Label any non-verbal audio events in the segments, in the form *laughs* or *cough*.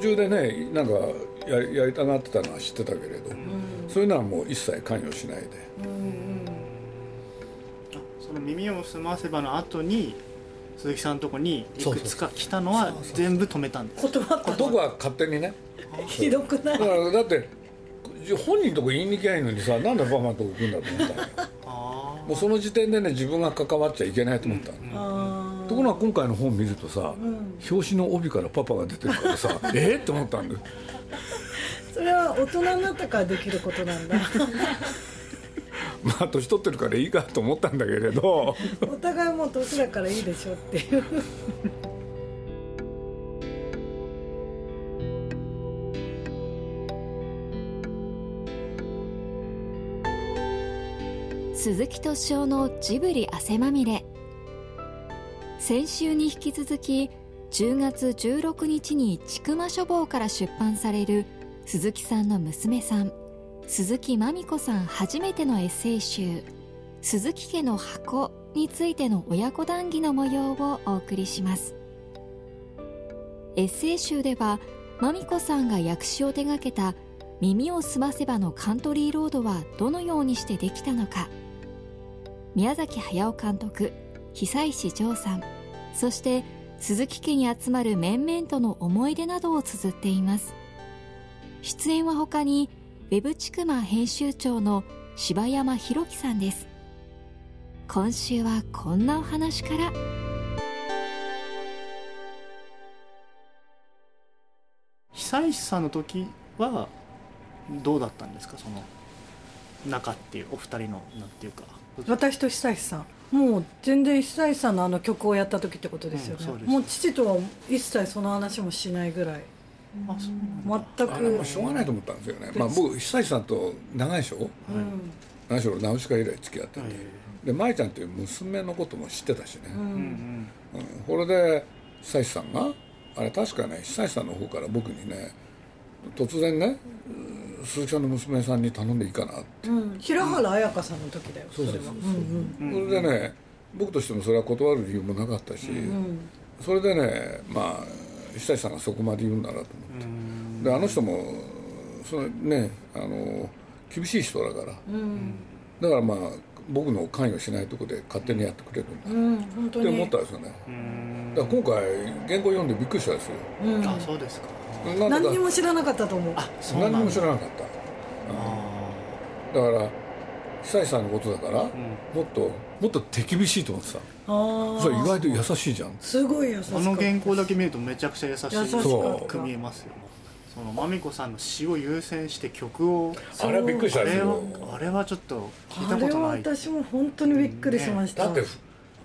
中でねなんかややりたがってたのは知ってたけれど、そういうのはもう一切関与しないで、その耳を澄ませばの後に鈴木さんのとこにいくつか来たのは全部止めたんです断った僕は勝手にね。*laughs* ひどくない？だからだって本人とこ言いに行きゃいいのにさなんでパパのとこ行くんだと思ったのよ。*laughs* あもうその時点でね自分が関わっちゃいけないと思ったの、あところが今回の本見るとさ、表紙の帯からパパが出てるからさ *laughs* えっって思ったんだよ。ーそれは大人になったからできることなんだ。*laughs* まあ年取ってるからいいかと思ったんだけれど。お互いもう年だからいいでしょっていう。鈴木敏夫のジブリ汗まみれ先週に引き続き10月16日に千曲書房から出版される鈴木さんの娘さん鈴木まみ子さん初めてのエッセイ集「鈴木家の箱」についての親子談義の模様をお送りします。エッセイ集ではまみ子さんが訳詞を手掛けた「耳をすませば」のカントリーロードはどのようにしてできたのか宮崎駿監督久石譲さんそして鈴木家に集まる面々との思い出などを綴っています。出演は他にウェブチクマ編集長の柴山博樹さんです。今週はこんなお話から。久石さんの時はどうだったんですか？その中っていうお二人のなんていうか。私と久石さんもう全然久石さんのあの曲をやった時ってことですよね、うんもう父とは一切その話もしないぐらい。全く。しょうがないと思ったんですよね、まあ、僕久石さんと長いでしょ？うん。何しろナウシカ以来付き合ってて、はい。で舞ちゃんという娘のことも知ってたしね、うん。うんこれで久石さんが？あれ確かね久石さんの方から僕にね突然ねうん鈴木さんの娘さんに頼んでいいかなって、うん、平原綾香さんの時だよそれはそうそう。そううんうん。それでね僕としてもそれは断る理由もなかったし、うんそれでねまあ久石さんがそこまで言うんだなと思って、うん。であの人もそのねあの厳しい人だから。うん。だからまあ僕の関与しないとこで勝手にやってくれるんだ、うん本当に。って思ったんですよね。うん。だから今回原稿読んでびっくりしたんですよ。うん。あそうですか何にも知らなかったと思う。あそうなんだ何にも知らなかった。あだから久石さんのことだから、ーうん。もっともっと手厳しいと思ってた。ああそれ意外と優しいじゃん。すごい優しかった。あの原稿だけ見るとめちゃくちゃ優しい。く見えますよそのまみこさんの詩を優先して曲をあれはびっくりしたあれはんですよあれはちょっと聞いあれはたことない。私も本当にびっくりしました、だって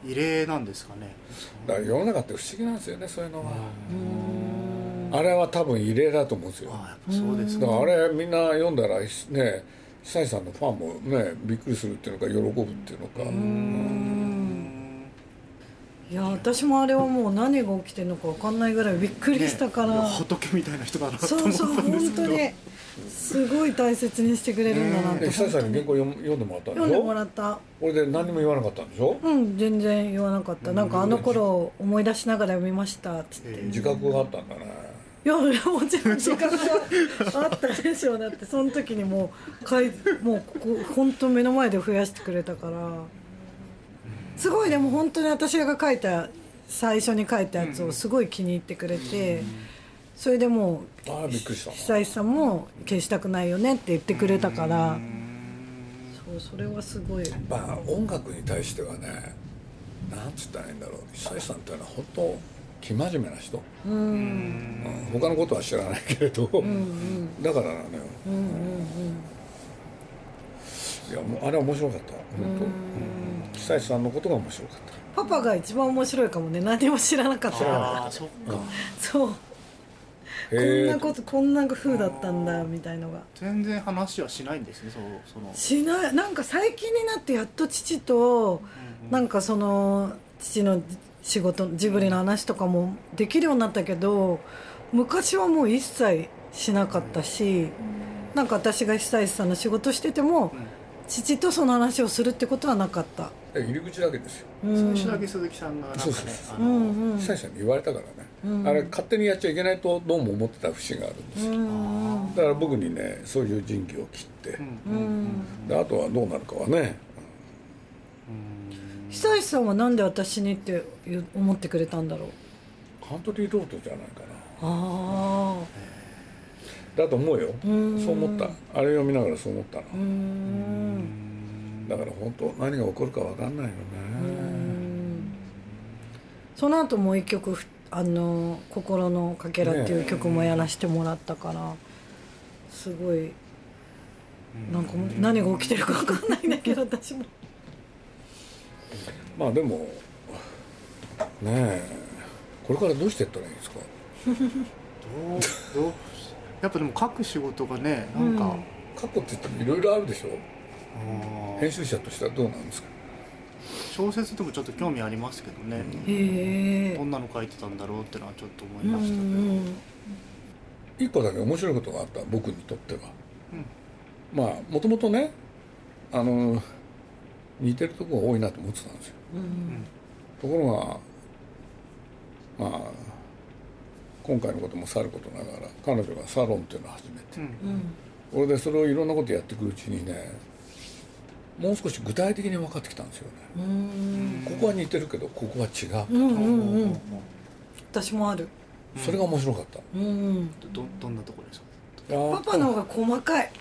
異例なんですかね。だから世の中って不思議なんですよねそういうのは、うんあれは多分異例だと思うんですよ。そうですかだからあれみんな読んだらね久石さんのファンもねびっくりするっていうのか喜ぶっていうのか、いや私もあれはもう何が起きてるのか分かんないぐらいびっくりしたから、ね仏みたいな人だなそうそう本当に。すごい大切にしてくれるんだなってで久石さんに原稿読ん読んでもらったんで読んでしょもらった。これで何にも言わなかったんでしょ？うん全然言わなかった。なんかあの頃思い出しながら読みましたっつって、え自覚があったんだねいやもちろん時間があったでしょうだってその時にもうかいもうここ本当目の前で増やしてくれたから。すごいでも本当に私が書いた最初に書いたやつをすごい気に入ってくれてそれでもうああびっくりした。久石さんも消したくないよねって言ってくれたから。そうそれはすごい。まあ音楽に対してはねなんつったらいいんだろう。久石さんっていうのは本当生真面目な人、うん。うん。他のことは知らないけれど、うんうん。だからなのよ。うんうんいやもうあれは面白かった。本当？久石さんのことが面白かった。パパが一番面白いかもね。何も知らなかった。からああそっか。そう。こんなことこんな風だったんだみたいのが。全然話はしないんですねそうその。しない。なんか最近になってやっと父となんかその父の仕事ジブリの話とかもできるようになったけど昔はもう一切しなかったしなんか私が久石さんの仕事してても父とその話をするってことはなかった。え入り口だけですよ。うん。最初だけ鈴木さんがなんかね久石さんに言われたからね、うん。あれ勝手にやっちゃいけないとどうも思ってた節があるんですよ、うんだから僕にねそういう仁義を切って、うんうん。であとはどうなるかはね久石さんはなんで私にって思ってくれたんだろう？カントリーロードじゃないかな。あだと思うよ。うん。そう思った。あれ読みながらそう思ったの。だから本当何が起こるか分かんないよね。うん。その後もう一曲ふあの「心のかけら」っていう曲もやらせてもらったからすごいなんか何が起きてるか分かんないんだけど私もまあでもねえこれからどうしていったらいいですか？どうどうやっぱでも書く仕事がねなんか、過去って言ってもいろいろあるでしょ？編集者としてはどうなんですか？小説でもちょっと興味ありますけどね、へえどんなの書いてたんだろうってのはちょっと思いうんましたけど、うん一個だけ面白いことがあった僕にとっては、まあもともとねあの似てるとこが多いなと思ってたんですよ。うん。ところがまあ今回のこともさることながら彼女がサロンっていうのを始めて、うん。でそれをいろんなことやっていくうちにねもう少し具体的に分かってきたんですよね、うん。ここは似てるけどここは違う、うんうんうん。私もある。それが面白かった、うん。どどんなところですかパパの方が細かい。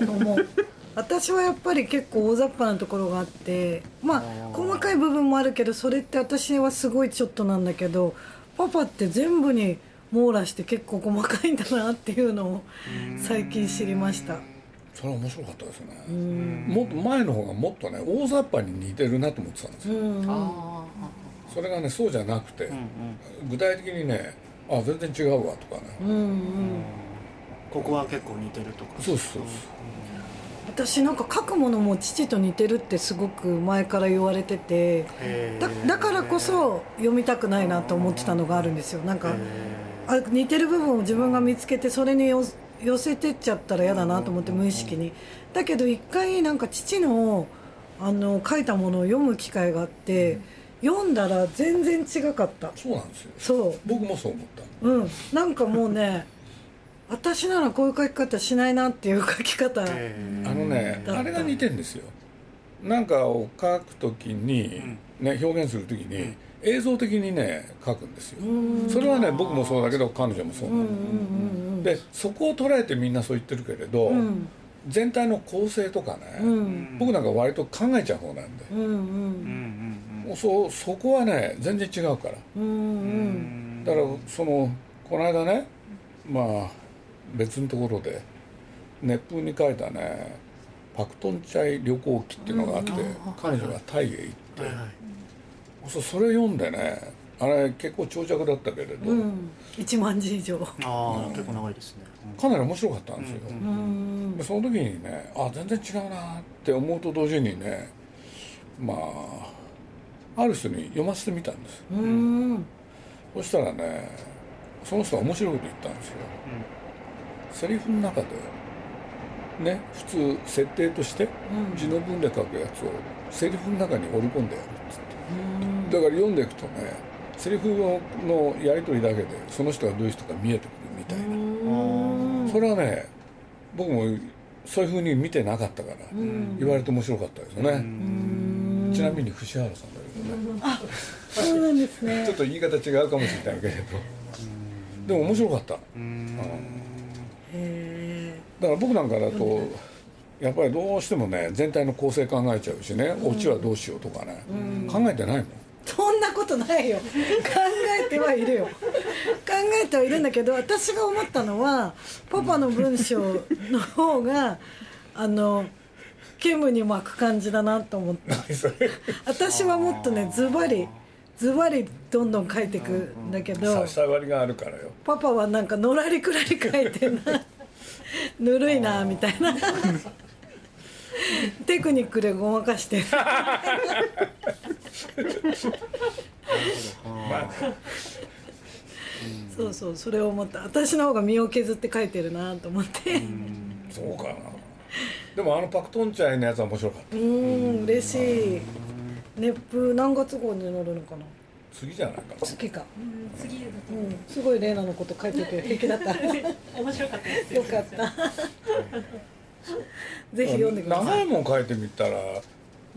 うん。思う私はやっぱり結構大雑把なところがあってまあ細かい部分もあるけどそれって私はすごいちょっとなんだけどパパって全部に網羅して結構細かいんだなっていうのを最近知りました。それは面白かったですね、うん。もっと前の方がもっとね大雑把に似てるなと思ってたんですよ、それがねそうじゃなくて、あうんうん。具体的にねあ全然違うわとかね、うんうん。ここは結構似てるとか。そうそうそう私なんか書くものも父と似てるってすごく前から言われててだだからこそ読みたくないなと思ってたのがあるんですよ。なんかあ似てる部分を自分が見つけてそれによ寄せてっちゃったら嫌だなと思って無意識に。だけど一回なんか父のあの書いたものを読む機会があって読んだら全然違かった。そうなんですよ。そ僕もそう思った。ううん。なんかもうね私ならこういう書き方しないなっていう書き方へーあのねあれが似てんですよ。なんかを書くときに、ね、表現するときに映像的にね書くんですよ。うん。それはね僕もそうだけど彼女もそうなの、でそこを捉えてみんなそう言ってるけれど、うん。全体の構成とかね、うん。僕なんか割と考えちゃう方なんで、うんうんそうそこはね全然違うから。うんううん。ん。だからそのこの間ねまあ別のところで熱風に書いたねパクトンチャイ旅行記っていうのがあって、うん。彼女がタイへ行って、はいはい。それ読んでねあれ結構長尺だったけれど、うん。1万字以上。ああ結構長いですね。かなり面白かったんですよ、うん。うん。でその時にねあ全然違うなって思うと同時にねまあある人に読ませてみたんです。うん。そしたらねその人が面白いこと言ったんですよ、セリフの中でね普通設定としてうん。字の文で書くやつをセリフの中に織り込んでやるっつって。うん。だから読んでいくとねセリフのやり取りだけでその人がどういう人か見えてくるみたいな、うん。それはね僕もそういうふうに見てなかったから、うん。言われて面白かったですよね、うん。ちなみに藤原さんだけどね、そうなんですね。*laughs* ちょっと言い方違うかもしれないけれど、でも面白かった。だうん。へから僕なんかだとやっぱりどうしてもね全体の構成考えちゃうしね、オチはどうしようとかね、考えてないもん。そんなことないよ。考えてはいるよ。考えてはいるんだけど私が思ったのはパパの文章の方があの煙に巻く感じだなと思った。それ。私はもっとねズバリズバリどんどん書いていくんだけど差し障りがあるからよ。パパはなんかのらりくらり書いてんなぬるいなみたいな。テクニックでごまかしてる。そうそうそれを思った。私の方が身を削って書いてるなと思って。そうかな。でもあのパクトンチャイのやつは面白かった。うん嬉しい。熱風何月号に乗るのかな次じゃないか。な次かう。ん次だとう。んすごいレイナのこと書いてて平気だった。*laughs* 面白かったですよ。かった。*laughs* ぜひ読んでください。長いもん書いてみたらね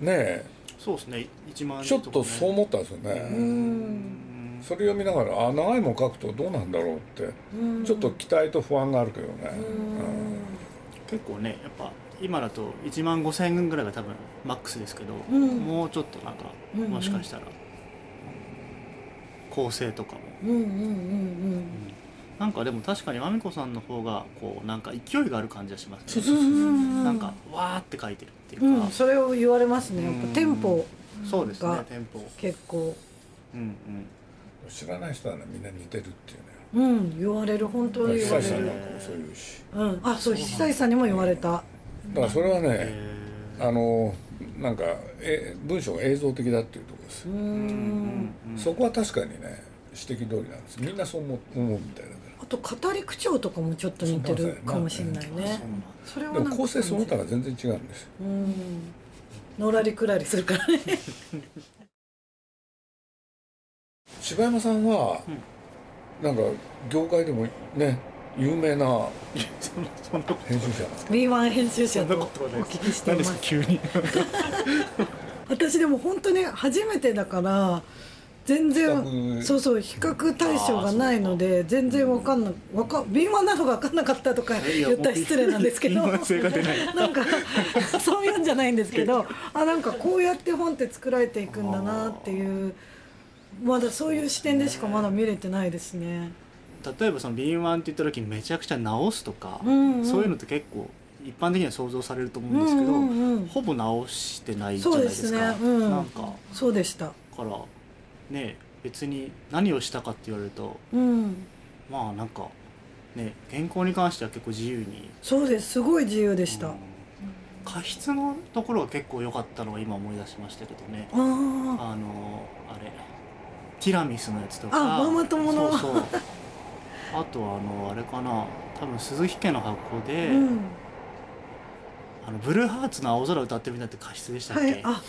えそうですね。1万ちょっとそう思ったんですようねん。それ読みながらあ長いもん書くとどうなんだろうってうん。ちょっと期待と不安があるけどね。うん。結構ねやっぱ今だと1万5000円ぐらいが多分マックスですけど、うん。もうちょっとなんかうんうん。もしかしたら構成とかも。うんうんうんなんかでも確かにまみこさんの方がこうなんか勢いがある感じがしますね。うんうんなんかわーって書いてるっていうか、うんそれを言われますね。やっぱテンポそうですねがテンポ。結構。うんうん。知らない人はねみんな似てるっていうね。うん言われる本当に。言わ久石さんれるなんかもそう言うし。うん。あそう久石さんにも言われた。だからそれはねえあのなんかえ文章が映像的だっていうところです。うんんうん。そこは確かにね指摘通りなんです。みんなそう思う思うみたいだかあと語り口調とかもちょっと似てるかもしれないね。それは構成その他が全然違うんです。ようん。のらりくらりするからね柴山さん。は、なん。か業界でもね有名な編集者。B1 編集者とお聞きしてい何でます急に私でも本当に初めてだから全比然較。そうそう比較対象がないので全然わかんなわか敏腕なのが分かんなかったとか言ったら失礼なんですけどなんかそういうんじゃないんですけどあなんかこうやって本って作られていくんだなっていうまだそういう視点でしかまだ見れてないですね。例えばその敏腕って言った時にめちゃくちゃ直すとか、うんうん。そういうのって結構一般的には想像されると思うんですけど、うんうんうん。ほぼ直してないじゃないですか。そうですね。うん。なんかそうでした。からね別に何をしたかって言われるとうん。まあなんかね原稿に関しては結構自由に。そうです。すごい自由でした。うん。過失のところが結構良かったのが今思い出しましたけどね。あのあれティラミスのやつとか。あママ友の。そうそう *laughs* あとはあのあれかな。多分鈴木家の箱で、うん。あのブルーハーツの青空歌ってみたって過失でしたっけ、はい。あ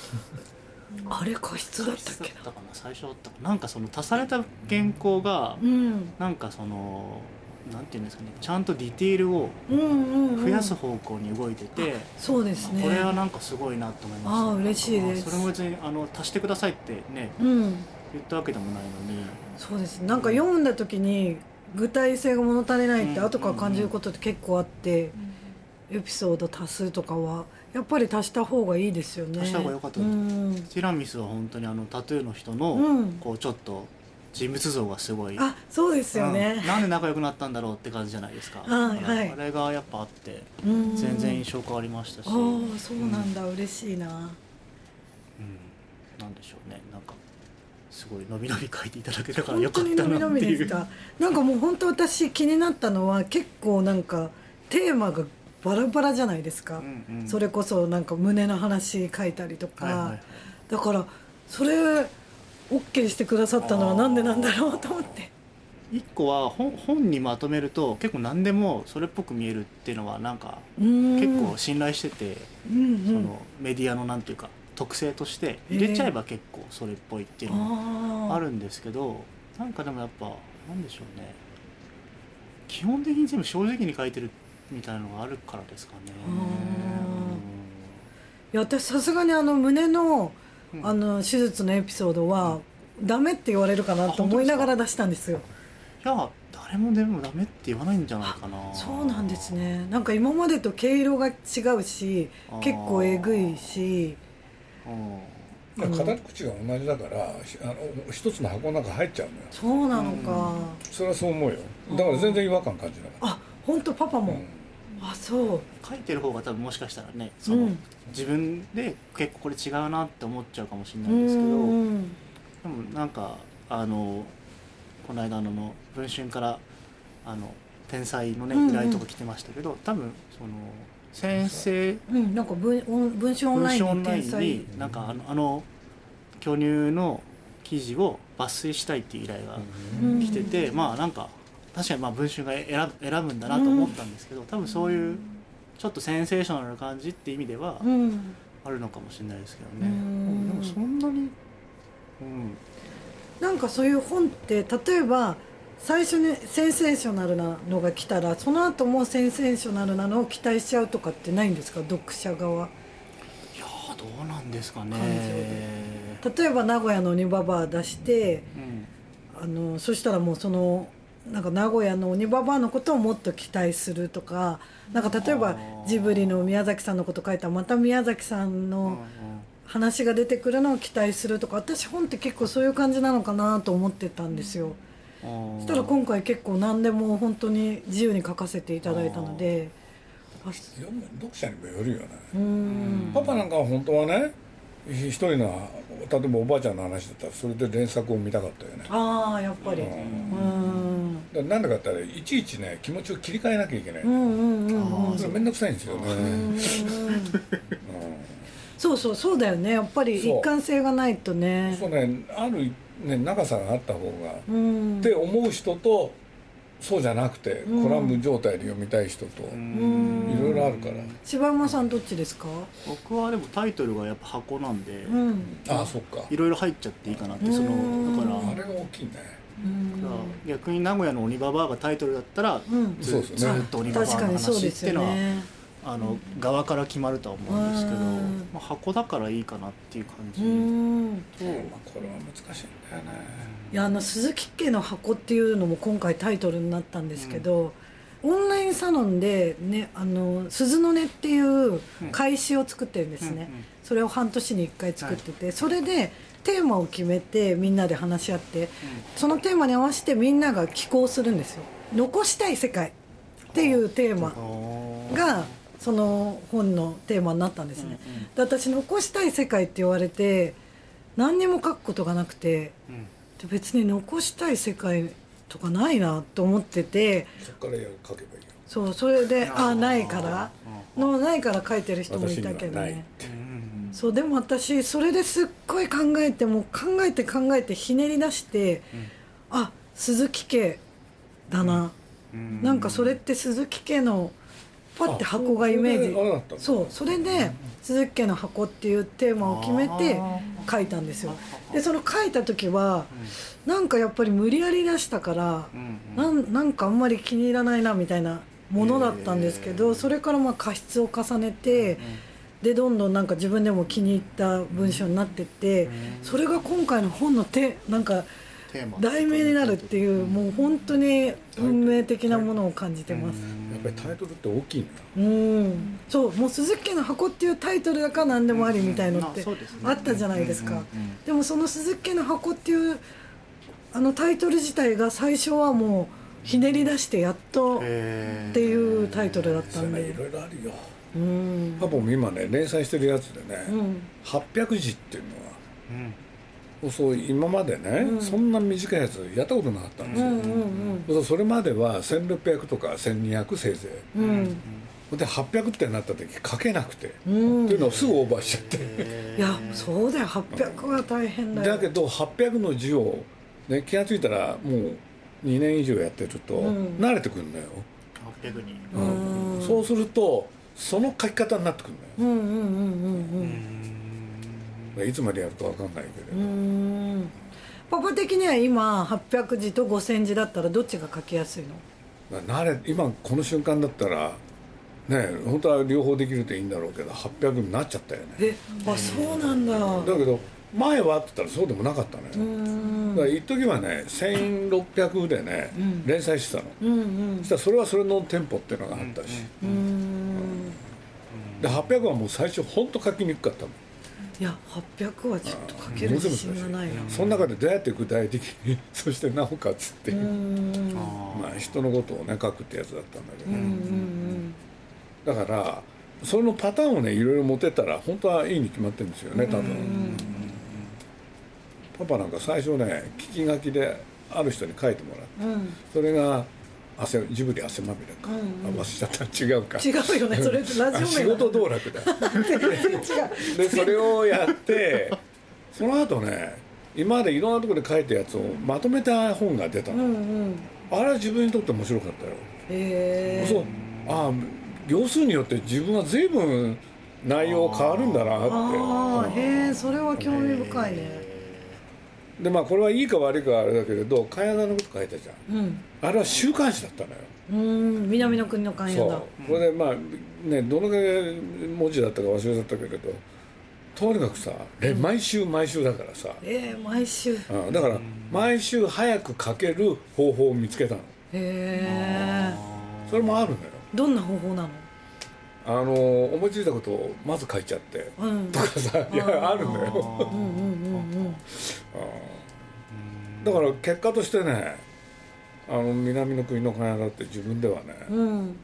あれ過失だったっけな。過失だったかな。最初だったかな。なんかその足された原稿がうん。なんかそのなんていうんですかね。ちゃんとディティールをうんうんうん。増やす方向に動いてて、そうですね。これはなんかすごいなと思いました。ああ嬉しいです。それも別にあの足してくださいってねうん。言ったわけでもないのに。そうです。なんか読んだ時に具体性が物足りないってうん。後から感じることって結構あってエピソード足すとかはやっぱり足した方がいいですよね。足した方が良かったう。ん。ティラミスは本当にあのタトゥーの人の、うん。こうちょっと人物像がすごい。あそうですようん。ねなんで仲良くなったんだろうって感じじゃないですか、はいはい。あれがやっぱあってうん。全然印象変わりましたし、ああそうなんだ。嬉しいな。うん。なんでしょうね。なんかすごい伸び伸び書いていただけたからよかったなっていう。なんかもう本当私気になったのは結構なんかテーマがバラバラじゃないですか、うんうん。それこそなんか胸の話書いたりとか、はいはいはい。だからそれ OK してくださったのはなんでなんだろうと思って。一個は本本にまとめると結構何でもそれっぽく見えるっていうのはなんか結結構信頼してて、うんうん。そのメディアのなんていうか特性として入れちゃえば結構それっぽいっていうのもあるんですけどなんかでもやっぱなんでしょうね。基本的に全部正直に書いてるみたいなのがあるからですかね。いや私さすがにあの胸のうん。あの手術のエピソードはダメって言われるかなと思いながら出したんですよ。いや誰もでもダメって言わないんじゃないかな。そうなんですね。なんか今までと毛色が違うし結構えぐいしうん。語り口が同じだからひあの一つの箱の中入っちゃうのよ。そうなのか、それはそう思うよ。だから全然違和感感じなかっあ本当パパも、たうん。あそう。書いてる方が多分もしかしたらねそうの、ん。自分で結構これ違うなって思っちゃうかもしれなういですけどでもんなんかあのこの間のの文春からあの天才のねうんうん。依頼とか来てましたけど、多分その先生。うんなんか文文春オン文ライン春オンライになんかあのあの巨乳の記事を抜粋したいっていう依頼がうん。来てて、まあなんか確かにまあ文春が選ぶ選ぶんだなと思ったんですけど多分そういうちょっとセンセーショナルな感じって意味ではうん。あるのかもしれないですけどうね、ん。でもそんなに、うん、なんかそういう本って例えば最初にセンセーショナルなのが来たらその後もセンセーショナルなのを期待しちゃうとかってないんですか読者側？いやーどうなんですかね。例えば名古屋の鬼ババア出してうん。あのそしたらもうそのなんか名古屋の鬼ババアのことをもっと期待するとかなんか例えばジブリの宮崎さんのこと書いたらまた宮崎さんの話が出てくるのを期待するとか私本って結構そういう感じなのかなと思ってたんですよ。うんそしたら今回結構何でも本当に自由に書かせていただいたのであ読む読者にもよるよね、パパなんかは本当はね一人の例えばおばあちゃんの話だったらそれで連作を見たかったよね。ああやっぱり。ううん。なんでかって言ったらいちいちね気持ちを切り替えなきゃいけない、うんうんうんうん。それめんどくさいんですよね、うんうそうそうそうだよね。やっぱり一貫性がないとんね。そうねある、ね、長さがあった方が、うん。って思う人とそうじゃなくて、うん。コラム状態で読みたい人と、ん。いろいろあるから、柴山さんどっちですか？僕はでもタイトルがやっぱ箱なんで、うん。ああそっか。いろいろ入っちゃっていいかなってそうん。のだから。あれが大きいね。うん。だから逆に名古屋の鬼ババアがタイトルだったら、うん。ずそうですねずっと鬼ババア確かのにそうです話っていうのは、よねあの側から決まるとは思うんですけど、うん。まあ、箱だからいいかなっていう感じ、うん。とまあこれは難しいんだよね。いやあの鈴木家の箱っていうのも今回タイトルになったんですけど、オンラインサロンでねあの鈴の音っていう開始を作ってるんですね、うんうんそれを半年に1回作ってて、それでテーマを決めてみんなで話し合って、そのテーマに合わせてみんなが寄稿するんですよ。残したい世界っていうテーマがその本のテーマになったんですね、で私残したい世界って言われて何にも書くことがなくてうん。で別に残したい世界とかないなと思っててそこから書けばいいよ。そうそれであないからのないから書いてる人もいたけどね。うんそうでも私それですっごい考えてもう考えて考えてひねり出して、あ鈴木家だな、うん。なんかそれって鈴木家のパッて箱がイメージ。あそうそれで鈴木家の箱っていうテーマを決めて書いたんですよ。でその書いた時はなんかやっぱり無理やり出したからなんなんかあんまり気に入らないなみたいなものだったんですけどそれからまあ過失を重ねてでどんどんなんか自分でも気に入った文章になってってそれが今回の本の手なんか題名になるっていうもう本当に運命的なものを感じてます。やっぱりタイトルって大きいんだ。うん、そうもう鈴木家の箱っていうタイトルだから何でもありみたいのってあったじゃないですか。でもその鈴木家の箱っていうあのタイトル自体が最初はもうひねり出してやっとっていうタイトルだったんそれね。いでろいろあるよ。うん。パパも今ね連載してるやつでね、うん。800字っていうのはうんそう今までね、うん。そんな短いやつやったことなかったんですよ、うんうんそうそれまでは1600とか1200せいぜうんうん。いで800ってなった時書けなくて、うん。っていうのをすぐオーバーしちゃって、いやそうだよ。800は大変だよ。だけど800の字を、ね、気が付いたらもう2年以上やってるとうん。慣れてくるのよ、800にうん。そうするとその書き方になってくるのよ。うんうんうんうん。うんいつまでやるか分かんないけうど、ん。パパ的には今800字と5000字だったらどっちが書きやすいの？慣れ今この瞬間だったらね本当は両方できるといいんだろうけど800になっちゃったよね。えあそうなんだ。だけど前はって言ったらそうでもなかったのよ、だから一時はね1600でね、うん。連載してたの。うんうん。そしたらそれはそれのテンポっていうのがあったし、うーんで800はもう最初本当書きにくかったのいや800はちょっと書ける自信がないな。その中でどうやって具体的に *laughs* そしてなおかつってう。いう、まあ人のことをね書くってやつだったんだけど、だからそのパターンをねいろいろ持ってたら本当はいいに決まってるんですよね多分、パパなんか最初ね聞き書きである人に書いてもらってそれが汗ジブリ汗まみれか、うんうん。あ忘れちゃった違うか。違うよね。それラジオあ仕名事道楽だ。*laughs* でそれをやってその後ね今までいろんなところで書いたやつをまとめた本が出たの、うんうん。あれは自分にとって面白かったよ、へえ。そう。ああ行数によって自分は随分内容変わるんだなって。ああへえそれは興味深いねでまあこれはいいか悪いかはあれだけれど茅田のこと書いたじゃん。うん。あれは週刊誌だったのよ。うん南の国の寛そう。容だこれでまあねどのぐらい文字だったか忘れちゃったけれどとにかくさえ毎週毎週だからさ、えー、毎週。へうんだから毎週早く書ける方法を見つけたの。えそれもあるのよ。どんな方法なの？あの思いついたことをまず書いちゃってうん。とかさいやあるんうんうんだから結果としてねあの南の国の金だって自分ではね、うん。うん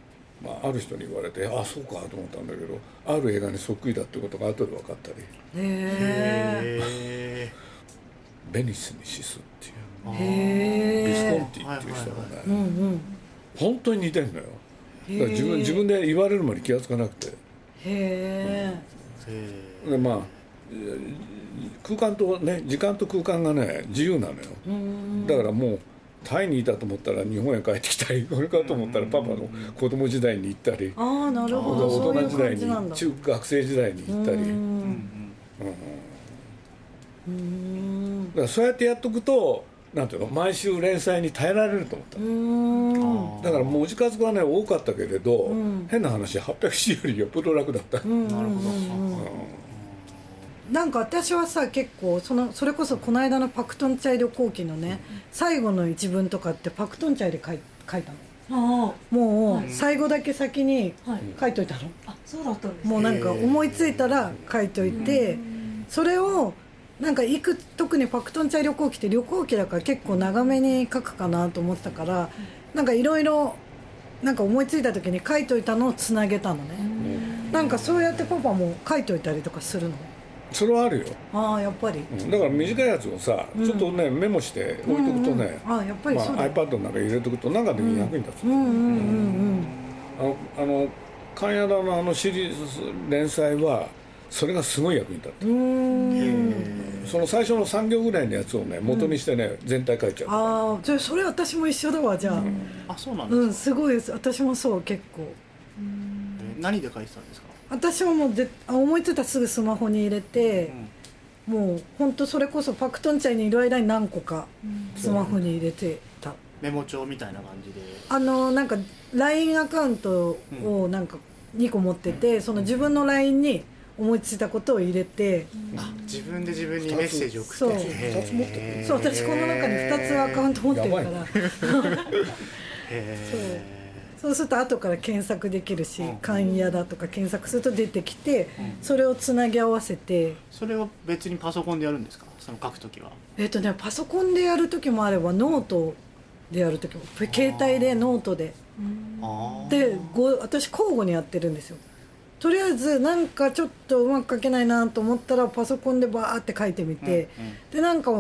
まあ、ある人に言われてあそうかと思ったんだけどある映画にそっくりだってことが後で分かったり。へえへ *laughs* ベニスにシスっていう。へビスコンえティっていう人がね、うんうん。本当に似てんのよだから自分自分で言われるまで気が付かなくて。へええでまあえー空間とね時間と空間がね自由なのよ。うんだからもうタイにいたと思ったら日本へ帰ってきたり *laughs* これかと思ったらパパの子供時代に行ったり。ああなるほど。そういう大人時代感じなんだ。に中学生時代に行ったり。ううんんうん。だからそうやってやっとくとなんていうの？毎週連載に耐えられると思ったうん。だから文字数がね多かったけれど、ん。変な話800字よりよっぽど楽だった、うん。なるほど。うん。なんか私はさ結構そのそれこそこの間のパクトンチャイ旅行記のね最後の一文とかってパクトンチャイで書い書いたの。あもう最後だけ先に書いといたの。あそうだったんですもうなんか思いついたら書いといてそれをなんか行く特にパクトンチャイ旅行記って旅行記だから結構長めに書くかなと思ってたからなんかいろいろなんか思いついた時に書いといたのをつなげたのね。なんかそうやってパパも書いといたりとかするの？それはあるよ、ああやっぱり。うん。だから短いやつをさ、ちょっとねメモして置いとくとね、うんうんあやっぱりまあ、そうだ、iPad の中に入れとくと何かで役に立つ、うんうんうんあのあの関谷田のあのシリーズ連載はそれがすごい役に立ってうん。うんその最初の3行ぐらいのやつをね元にしてね、全体書いちゃう。ああじゃあそれ私も一緒だわじゃあ。あそうなんですかうんすごいです。私もそう結構。え何で書いてたんですか？私はもうぜあ思いついたらすぐスマホに入れて、もう本当それこそパクトンチャイにいる間に何個かスマホに入れてた、メモ帳みたいな感じで。あのなんか LINE アカウントをなんか2個持っててその自分の LINE に思いついたことを入れて、あ自分で自分にメッセージを送って。そう。そう私この中に2つアカウント持ってるから。へそう。すると後から検索できるし「勘屋だ」とか検索すると出てきてそれをつなぎ合わせて。ーそれは別にパソコンでやるんですか？その書くときは。えっとねパソコンでやる時もあればノートでやる時も携帯でノートで。でご私交互にやってるんですよとりあえずなんかちょっとうまく書けないなと思ったらパソコンでバーって書いてみて、でなんか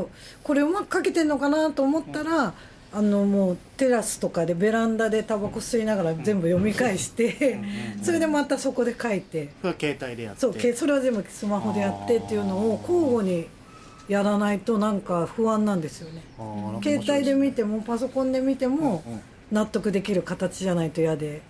これうまく書けてんのかなと思ったら、あのもうテラスとかでベランダでタバコ吸いながら全部読み返して、それでまたそこで書いて。それは携帯でやって。そうけそれは全部スマホでやってっていうのを交互にやらないとなんか不安なんですよね。携帯で見てもパソコンで見てもうん。納得できる形じゃないと嫌で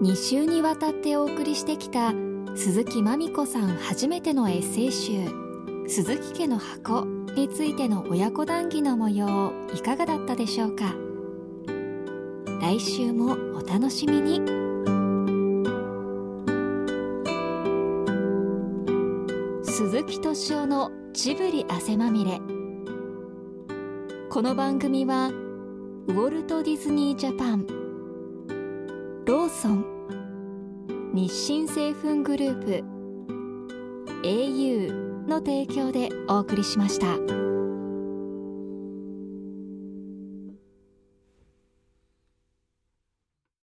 2週にわたってお送りしてきた鈴木まみこさん初めてのエッセイ集「鈴木家の箱」についての親子談義の模様いかがだったでしょうか。来週もお楽しみに。鈴木敏夫のジブリ汗まみれ。この番組はウォルト・ディズニー・ジャパンローソン日清製粉グループ au の提供でお送りしました。